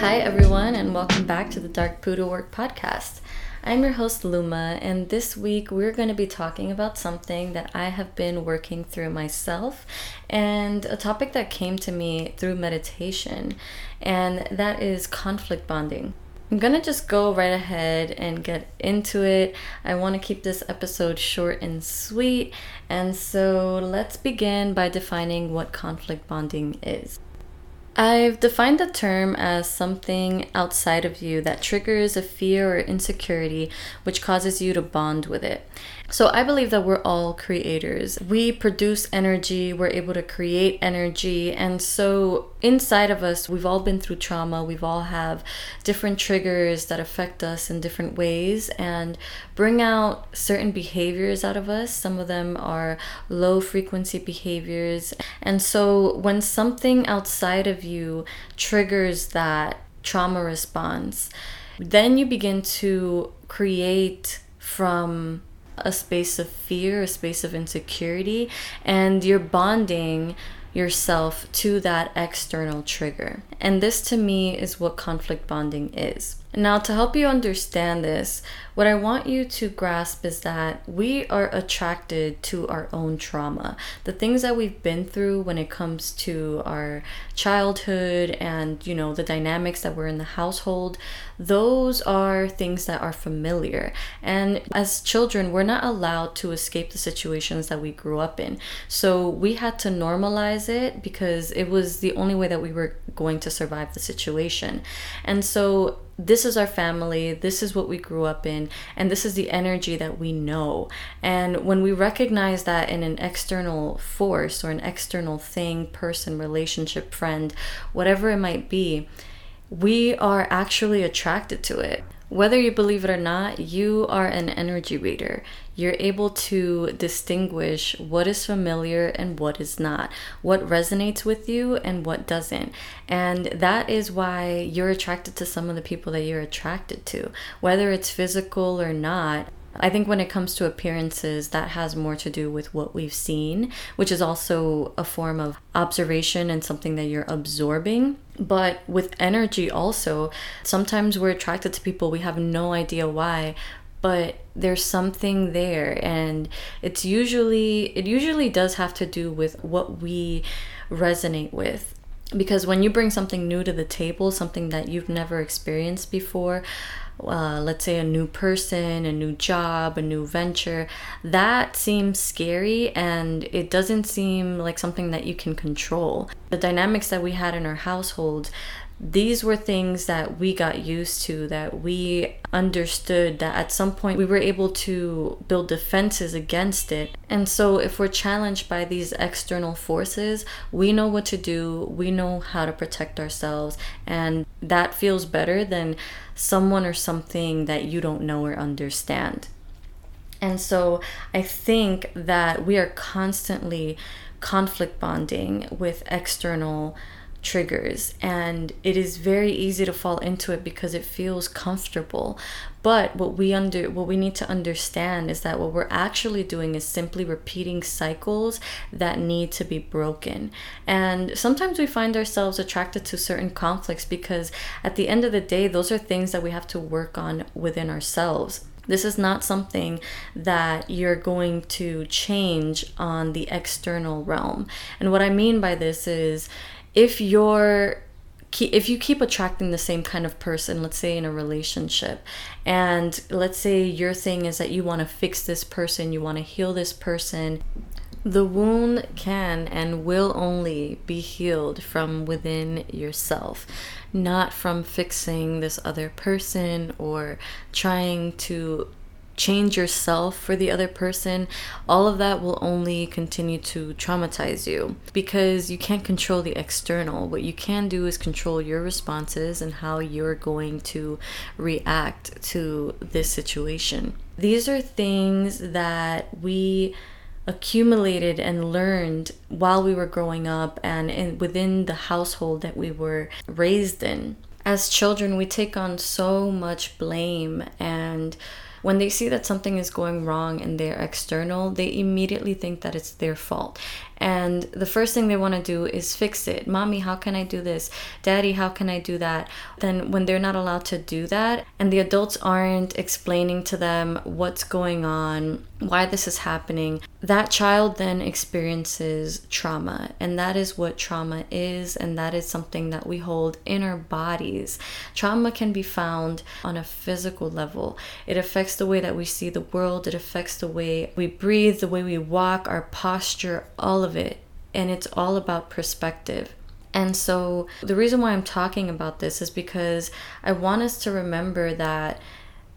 Hi, everyone, and welcome back to the Dark Poodle Work podcast. I'm your host, Luma, and this week we're going to be talking about something that I have been working through myself and a topic that came to me through meditation, and that is conflict bonding. I'm gonna just go right ahead and get into it. I want to keep this episode short and sweet, and so let's begin by defining what conflict bonding is. I've defined the term as something outside of you that triggers a fear or insecurity which causes you to bond with it. So I believe that we're all creators. We produce energy, we're able to create energy. And so inside of us, we've all been through trauma. We've all have different triggers that affect us in different ways and bring out certain behaviors out of us. Some of them are low frequency behaviors. And so when something outside of you triggers that trauma response, then you begin to create from a space of fear, a space of insecurity, and you're bonding yourself to that external trigger. And this to me is what conflict bonding is. Now, to help you understand this, what I want you to grasp is that we are attracted to our own trauma. The things that we've been through when it comes to our childhood and, you know, the dynamics that were in the household, those are things that are familiar. And as children, we're not allowed to escape the situations that we grew up in. So we had to normalize it because it was the only way that we were going to survive the situation. And so this is our family, this is what we grew up in, and this is the energy that we know. And when we recognize that in an external force or an external thing, person, relationship, friend, whatever it might be, we are actually attracted to it. Whether you believe it or not, you are an energy reader. You're able to distinguish what is familiar and what is not, what resonates with you and what doesn't. And that is why you're attracted to some of the people that you're attracted to, whether it's physical or not. I think when it comes to appearances, that has more to do with what we've seen, which is also a form of observation and something that you're absorbing. But with energy, also, sometimes we're attracted to people we have no idea why, but there's something there and it's usually it usually does have to do with what we resonate with because when you bring something new to the table something that you've never experienced before uh, let's say a new person, a new job, a new venture, that seems scary and it doesn't seem like something that you can control. The dynamics that we had in our household, these were things that we got used to, that we understood that at some point we were able to build defenses against it. And so, if we're challenged by these external forces, we know what to do, we know how to protect ourselves, and that feels better than someone or something that you don't know or understand. And so, I think that we are constantly conflict bonding with external triggers and it is very easy to fall into it because it feels comfortable. But what we under what we need to understand is that what we're actually doing is simply repeating cycles that need to be broken. And sometimes we find ourselves attracted to certain conflicts because at the end of the day those are things that we have to work on within ourselves. This is not something that you're going to change on the external realm. And what I mean by this is if you're if you keep attracting the same kind of person, let's say in a relationship, and let's say your thing is that you want to fix this person, you want to heal this person, the wound can and will only be healed from within yourself, not from fixing this other person or trying to change yourself for the other person, all of that will only continue to traumatize you because you can't control the external. What you can do is control your responses and how you're going to react to this situation. These are things that we accumulated and learned while we were growing up and in, within the household that we were raised in. As children, we take on so much blame and when they see that something is going wrong in their external, they immediately think that it's their fault. And the first thing they want to do is fix it. Mommy, how can I do this? Daddy, how can I do that? Then, when they're not allowed to do that, and the adults aren't explaining to them what's going on, why this is happening, that child then experiences trauma. And that is what trauma is, and that is something that we hold in our bodies. Trauma can be found on a physical level, it affects the way that we see the world, it affects the way we breathe, the way we walk, our posture, all of it, and it's all about perspective. And so, the reason why I'm talking about this is because I want us to remember that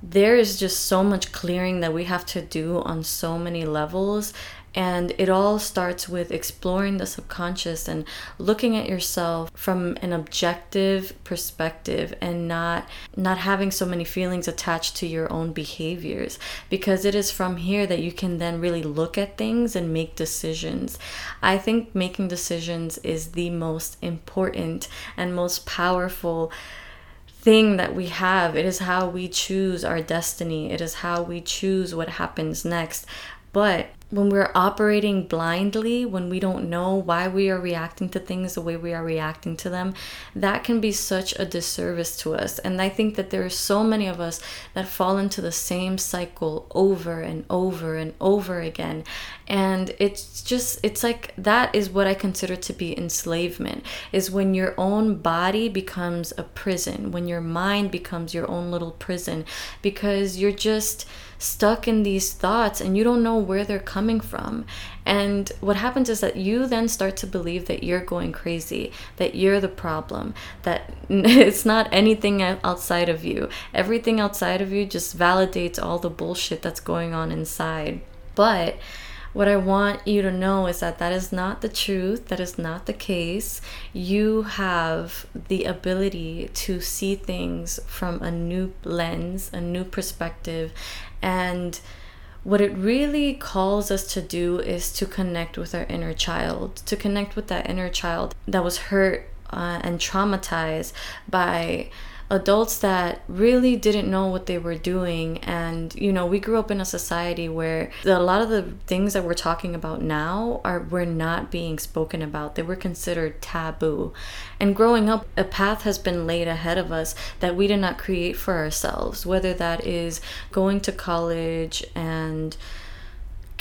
there is just so much clearing that we have to do on so many levels and it all starts with exploring the subconscious and looking at yourself from an objective perspective and not not having so many feelings attached to your own behaviors because it is from here that you can then really look at things and make decisions. I think making decisions is the most important and most powerful thing that we have. It is how we choose our destiny. It is how we choose what happens next. But when we're operating blindly, when we don't know why we are reacting to things the way we are reacting to them, that can be such a disservice to us. And I think that there are so many of us that fall into the same cycle over and over and over again. And it's just, it's like that is what I consider to be enslavement, is when your own body becomes a prison, when your mind becomes your own little prison, because you're just stuck in these thoughts and you don't know where they're coming from. And what happens is that you then start to believe that you're going crazy, that you're the problem, that it's not anything outside of you. Everything outside of you just validates all the bullshit that's going on inside. But what I want you to know is that that is not the truth. That is not the case. You have the ability to see things from a new lens, a new perspective, and what it really calls us to do is to connect with our inner child, to connect with that inner child that was hurt uh, and traumatized by adults that really didn't know what they were doing. And you know we grew up in a society where a lot of the things that we're talking about now are were not being spoken about. They were considered taboo. And growing up a path has been laid ahead of us that we did not create for ourselves whether that is going to college and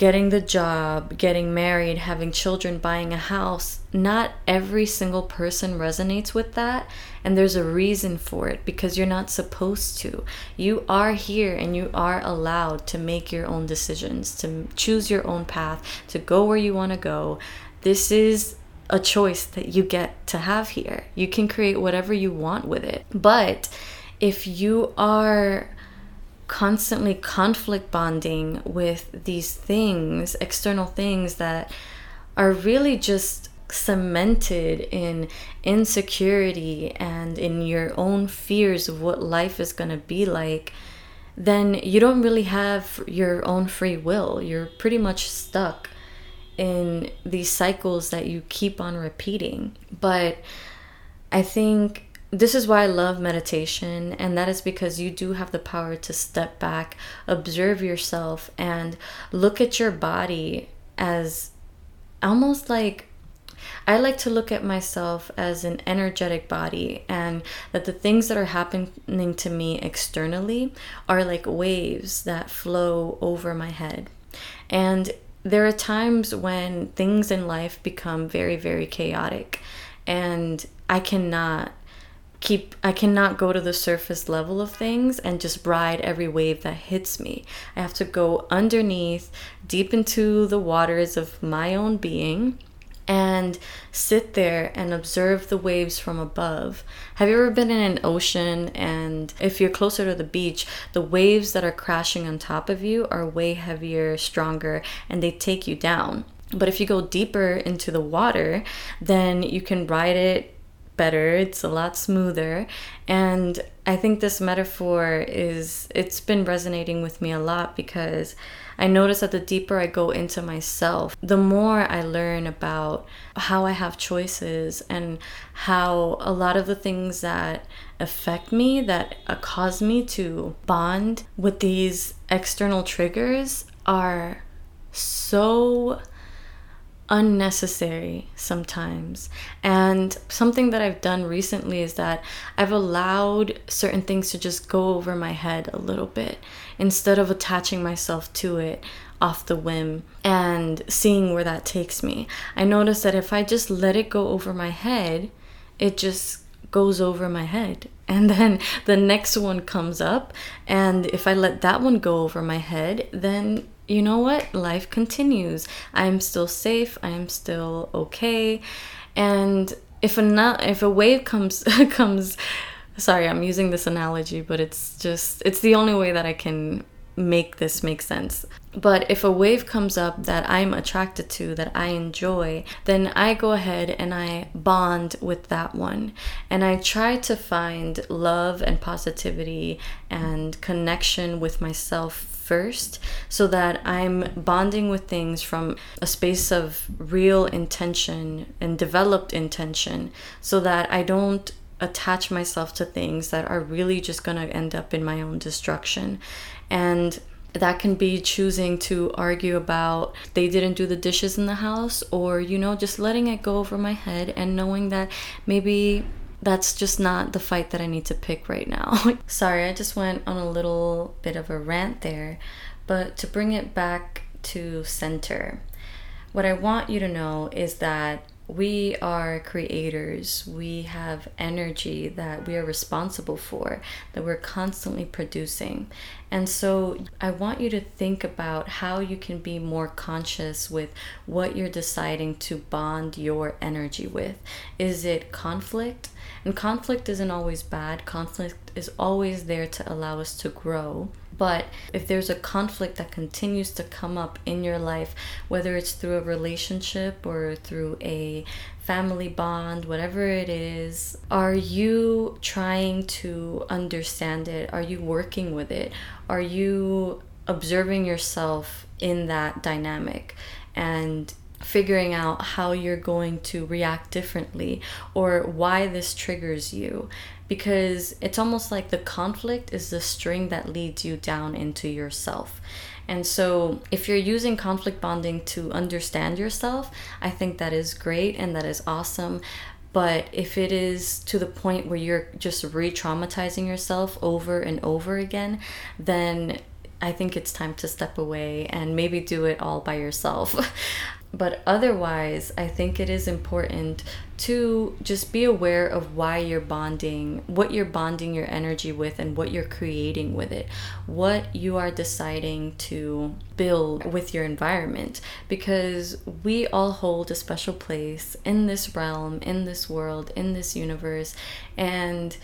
getting the job, getting married, having children, buying a house, not every single person resonates with that. And there's a reason for it because you're not supposed to. You are here and you are allowed to make your own decisions, to choose your own path, to go where you want to go. This is a choice that you get to have here. You can create whatever you want with it. But if you are constantly conflict bonding with these things, external things that are really just cemented in insecurity and in your own fears of what life is going to be like, then you don't really have your own free will. You're pretty much stuck in these cycles that you keep on repeating. But I think this is why I love meditation, and that is because you do have the power to step back, observe yourself, and look at your body as almost like I like to look at myself as an energetic body, and that the things that are happening to me externally are like waves that flow over my head. And there are times when things in life become very, very chaotic, and I cannot keep I cannot go to the surface level of things and just ride every wave that hits me. I have to go underneath, deep into the waters of my own being and sit there and observe the waves from above. Have you ever been in an ocean and if you're closer to the beach, the waves that are crashing on top of you are way heavier, stronger, and they take you down. But if you go deeper into the water, then you can ride it better, it's a lot smoother. And I think this metaphor is, it's been resonating with me a lot because I notice that the deeper I go into myself, the more I learn about how I have choices and how a lot of the things that affect me, that uh, cause me to bond with these external triggers, are so unnecessary sometimes. And something that I've done recently is that I've allowed certain things to just go over my head a little bit instead of attaching myself to it off the whim and seeing where that takes me. I notice that if I just let it go over my head, it just goes over my head. And then the next one comes up. And if I let that one go over my head, then you know what? Life continues. I'm still safe. I'm still okay. And if a if a wave comes comes sorry, I'm using this analogy, but it's just it's the only way that I can make this make sense. But if a wave comes up that I'm attracted to, that I enjoy, then I go ahead and I bond with that one. And I try to find love and positivity and connection with myself first so that I'm bonding with things from a space of real intention and developed intention so that I don't attach myself to things that are really just going to end up in my own destruction. And that can be choosing to argue about they didn't do the dishes in the house or you know just letting it go over my head and knowing that maybe that's just not the fight that I need to pick right now. Sorry, I just went on a little bit of a rant there, but to bring it back to center, what I want you to know is that we are creators. We have energy that we are responsible for, that we're constantly producing. And so I want you to think about how you can be more conscious with what you're deciding to bond your energy with. Is it conflict? And conflict isn't always bad, conflict is always there to allow us to grow. But if there's a conflict that continues to come up in your life, whether it's through a relationship or through a family bond, whatever it is, are you trying to understand it? Are you working with it? Are you observing yourself in that dynamic? And figuring out how you're going to react differently or why this triggers you because it's almost like the conflict is the string that leads you down into yourself. And so, if you're using conflict bonding to understand yourself, I think that is great and that is awesome. But if it is to the point where you're just re traumatizing yourself over and over again, then I think it's time to step away and maybe do it all by yourself. but otherwise, I think it is important to just be aware of why you're bonding, what you're bonding your energy with, and what you're creating with it, what you are deciding to build with your environment. Because we all hold a special place in this realm, in this world, in this universe, and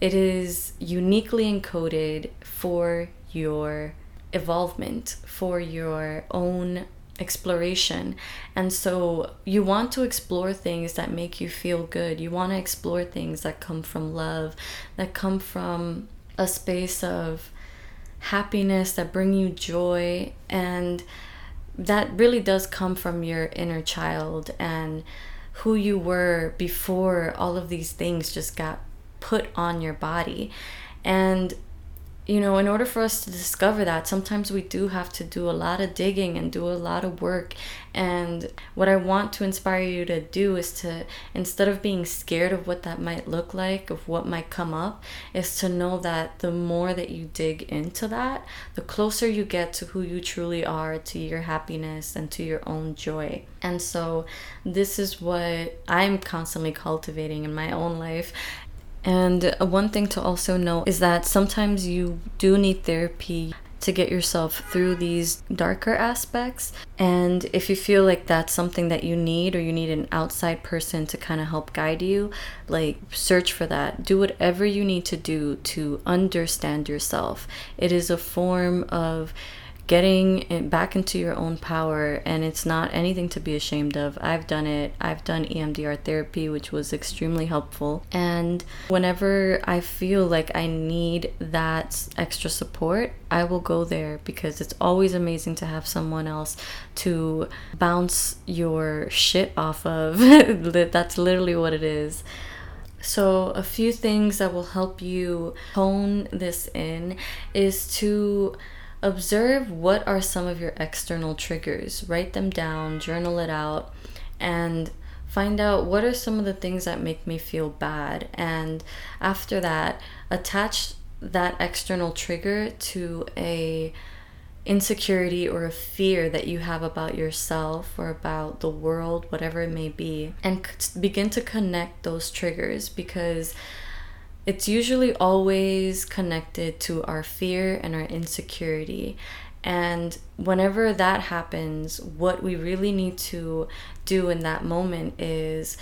it is uniquely encoded for your evolvement, for your own exploration. And so you want to explore things that make you feel good. You want to explore things that come from love, that come from a space of happiness, that bring you joy. And that really does come from your inner child and who you were before all of these things just got put on your body. And you know, in order for us to discover that, sometimes we do have to do a lot of digging and do a lot of work. And what I want to inspire you to do is to, instead of being scared of what that might look like, of what might come up, is to know that the more that you dig into that, the closer you get to who you truly are, to your happiness, and to your own joy. And so, this is what I'm constantly cultivating in my own life. And one thing to also know is that sometimes you do need therapy to get yourself through these darker aspects. And if you feel like that's something that you need or you need an outside person to kind of help guide you, like search for that. Do whatever you need to do to understand yourself. It is a form of getting it back into your own power and it's not anything to be ashamed of. I've done it. I've done EMDR therapy which was extremely helpful. And whenever i feel like i need that extra support i will go there because it's always amazing to have someone else to bounce your shit off of. That's literally what it is. So, a few things that will help you hone this in is to observe what are some of your external triggers. Write them down, journal it out, and find out what are some of the things that make me feel bad. And after that, attach that external trigger to a insecurity or a fear that you have about yourself or about the world, whatever it may be, and begin to connect those triggers because it's usually always connected to our fear and our insecurity. And whenever that happens, what we really need to do in that moment is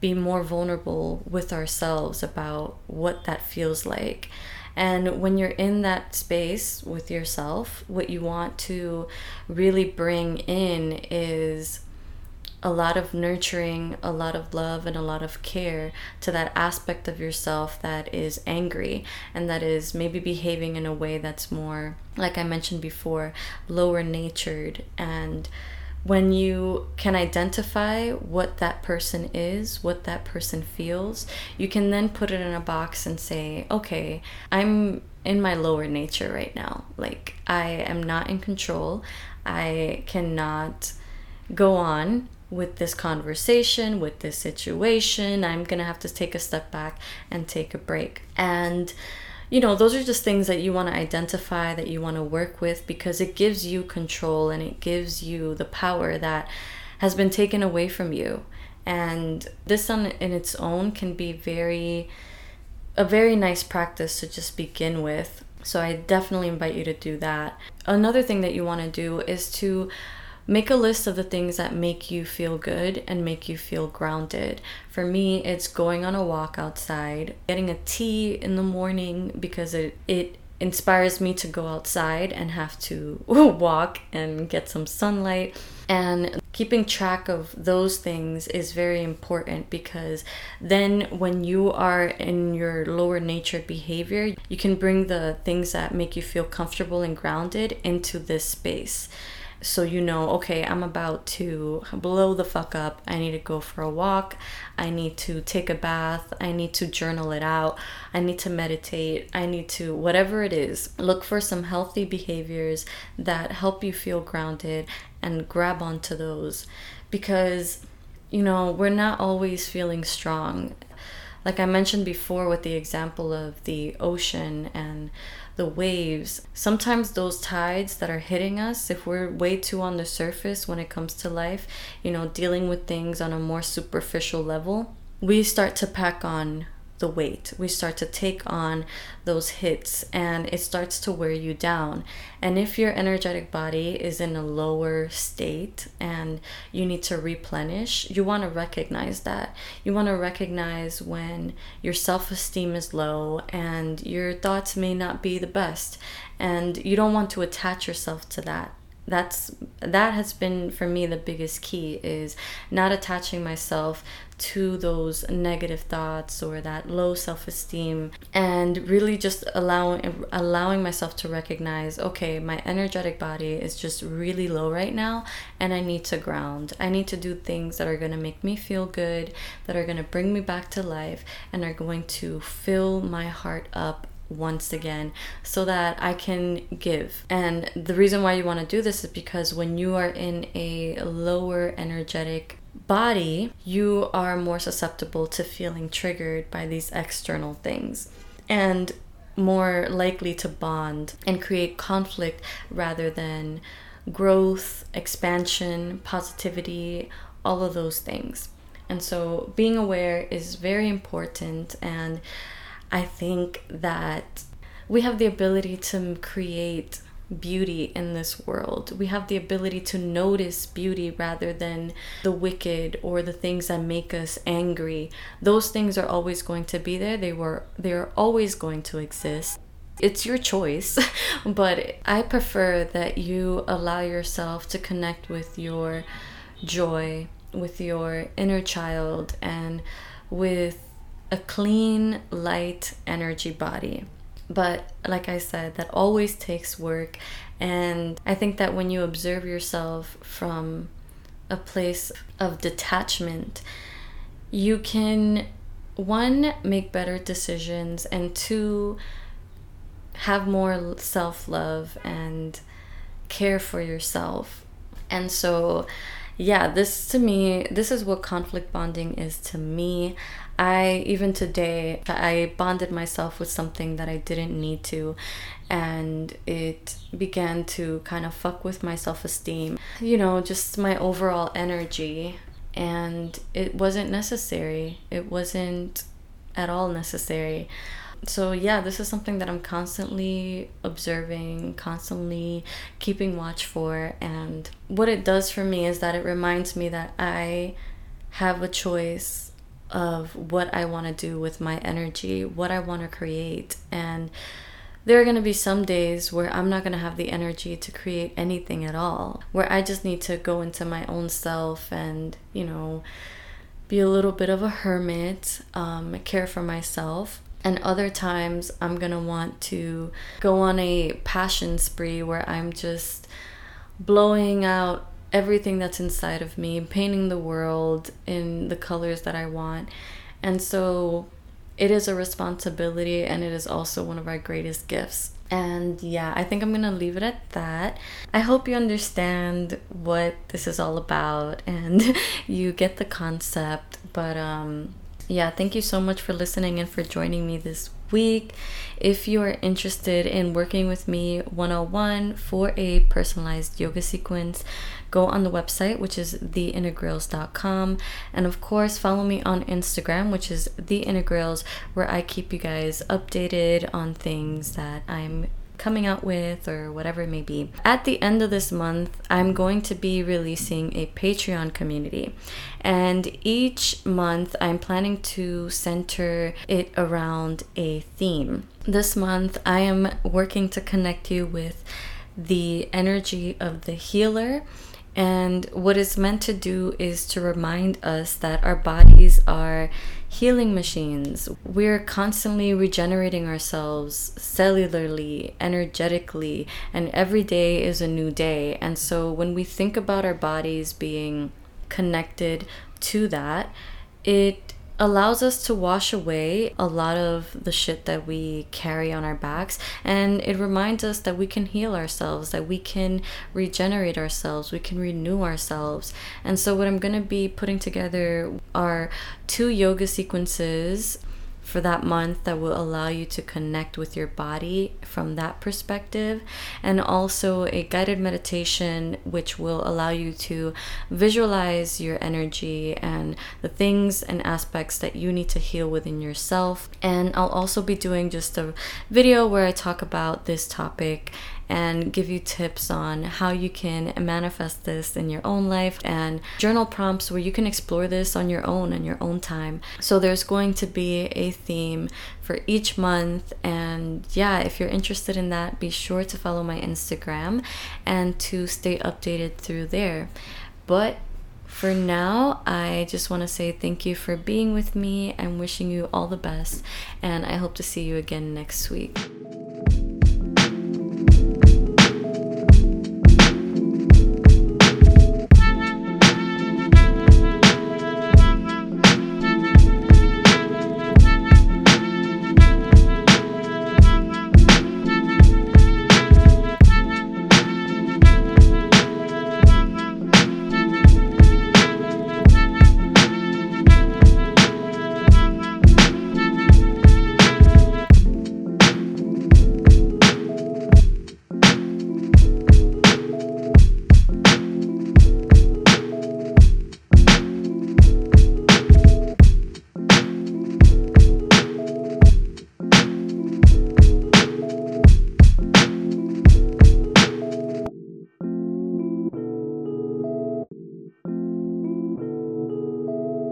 be more vulnerable with ourselves about what that feels like. And when you're in that space with yourself, what you want to really bring in is a lot of nurturing, a lot of love, and a lot of care to that aspect of yourself that is angry and that is maybe behaving in a way that's more, like I mentioned before, lower natured. And when you can identify what that person is, what that person feels, you can then put it in a box and say, okay, I'm in my lower nature right now. Like, I am not in control. I cannot go on with this conversation, with this situation. I'm going to have to take a step back and take a break. And you know, those are just things that you want to identify, that you want to work with because it gives you control and it gives you the power that has been taken away from you. And this on in its own can be very a very nice practice to just begin with. So I definitely invite you to do that. Another thing that you want to do is to make a list of the things that make you feel good and make you feel grounded. For me, it's going on a walk outside, getting a tea in the morning because it, it inspires me to go outside and have to walk and get some sunlight. And keeping track of those things is very important because then when you are in your lower nature behavior, you can bring the things that make you feel comfortable and grounded into this space so you know, okay, I'm about to blow the fuck up. I need to go for a walk. I need to take a bath. I need to journal it out. I need to meditate. I need to, whatever it is, look for some healthy behaviors that help you feel grounded and grab onto those because, you know, we're not always feeling strong. Like I mentioned before with the example of the ocean and the waves, sometimes those tides that are hitting us, if we're way too on the surface when it comes to life, you know, dealing with things on a more superficial level, we start to pack on the weight. We start to take on those hits and it starts to wear you down. And if your energetic body is in a lower state and you need to replenish, you want to recognize that. You want to recognize when your self esteem is low and your thoughts may not be the best. And you don't want to attach yourself to that that's that has been for me the biggest key is not attaching myself to those negative thoughts or that low self-esteem and really just allowing allowing myself to recognize okay my energetic body is just really low right now and I need to ground. I need to do things that are going to make me feel good that are going to bring me back to life and are going to fill my heart up once again so that I can give. And the reason why you want to do this is because when you are in a lower energetic body, you are more susceptible to feeling triggered by these external things and more likely to bond and create conflict rather than growth, expansion, positivity, all of those things. And so being aware is very important and I think that we have the ability to create beauty in this world. We have the ability to notice beauty rather than the wicked or the things that make us angry. Those things are always going to be there. They were they're always going to exist. It's your choice, but I prefer that you allow yourself to connect with your joy, with your inner child, and with a clean, light energy body. But like I said, that always takes work. And I think that when you observe yourself from a place of detachment, you can, one, make better decisions, and two, have more self love and care for yourself. And so, yeah, this to me, this is what conflict bonding is to me. I, even today, I bonded myself with something that I didn't need to, and it began to kind of fuck with my self esteem, you know, just my overall energy. And it wasn't necessary. It wasn't at all necessary so yeah this is something that i'm constantly observing constantly keeping watch for and what it does for me is that it reminds me that i have a choice of what i want to do with my energy what i want to create and there are going to be some days where I'm not going to have the energy to create anything at all, where I just need to go into my own self and, you know, be a little bit of a hermit, um, care for myself. And other times I'm going to want to go on a passion spree where I'm just blowing out everything that's inside of me, painting the world in the colors that I want. And so it is a responsibility and it is also one of our greatest gifts. And yeah, I think I'm gonna leave it at that. I hope you understand what this is all about and you get the concept. But um, yeah, thank you so much for listening and for joining me this week. If you are interested in working with me 101 for a personalized yoga sequence, go on the website, which is theinnergrails.com. And of course, follow me on Instagram, which is theinnergrails, where I keep you guys updated on things that I'm coming out with or whatever it may be. At the end of this month, I'm going to be releasing a Patreon community. And each month, I'm planning to center it around a theme. This month, I am working to connect you with the energy of the healer and what it's meant to do is to remind us that our bodies are healing machines. We're constantly regenerating ourselves cellularly, energetically, and every day is a new day. And so when we think about our bodies being connected to that, it allows us to wash away a lot of the shit that we carry on our backs and it reminds us that we can heal ourselves that we can regenerate ourselves we can renew ourselves. And so what i'm going to be putting together are two yoga sequences for that month that will allow you to connect with your body from that perspective, and also a guided meditation which will allow you to visualize your energy and the things and aspects that you need to heal within yourself. And I'll also be doing just a video where I talk about this topic and give you tips on how you can manifest this in your own life and journal prompts where you can explore this on your own in your own time. So there's going to be a theme for each month and yeah, if you're interested in that, be sure to follow my Instagram and to stay updated through there. But for now, I just want to say thank you for being with me and wishing you all the best. And I hope to see you again next week.